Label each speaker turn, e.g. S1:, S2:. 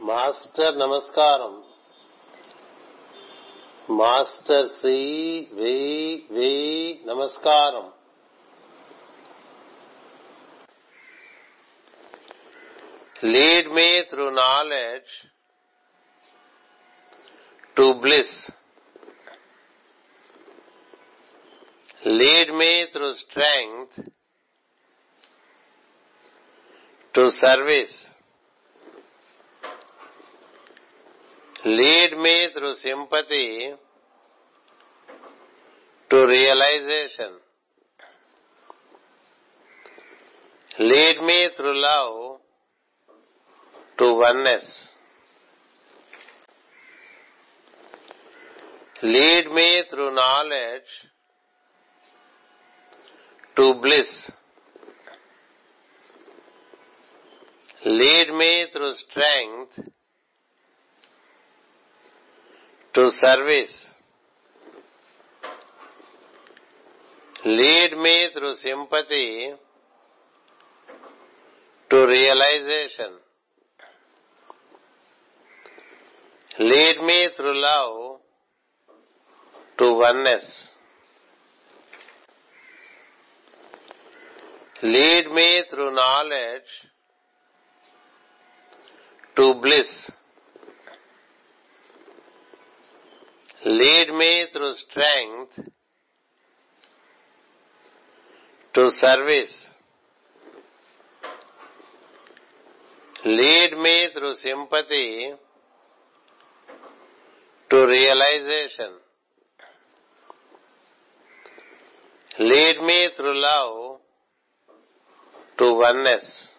S1: Master నమస్కారం master C వెయ్యి వెయ్యి నమస్కారం lead me through knowledge to bliss lead me through strength to service lead me through sympathy to realisation lead me through love to oneness lead me through knowledge to bliss lead me through strength to service. Lead me through sympathy to realization. Lead me through love to oneness. Lead me through knowledge to bliss. Lead me through strength to service. Lead me through sympathy to realization. Lead me through love to oneness.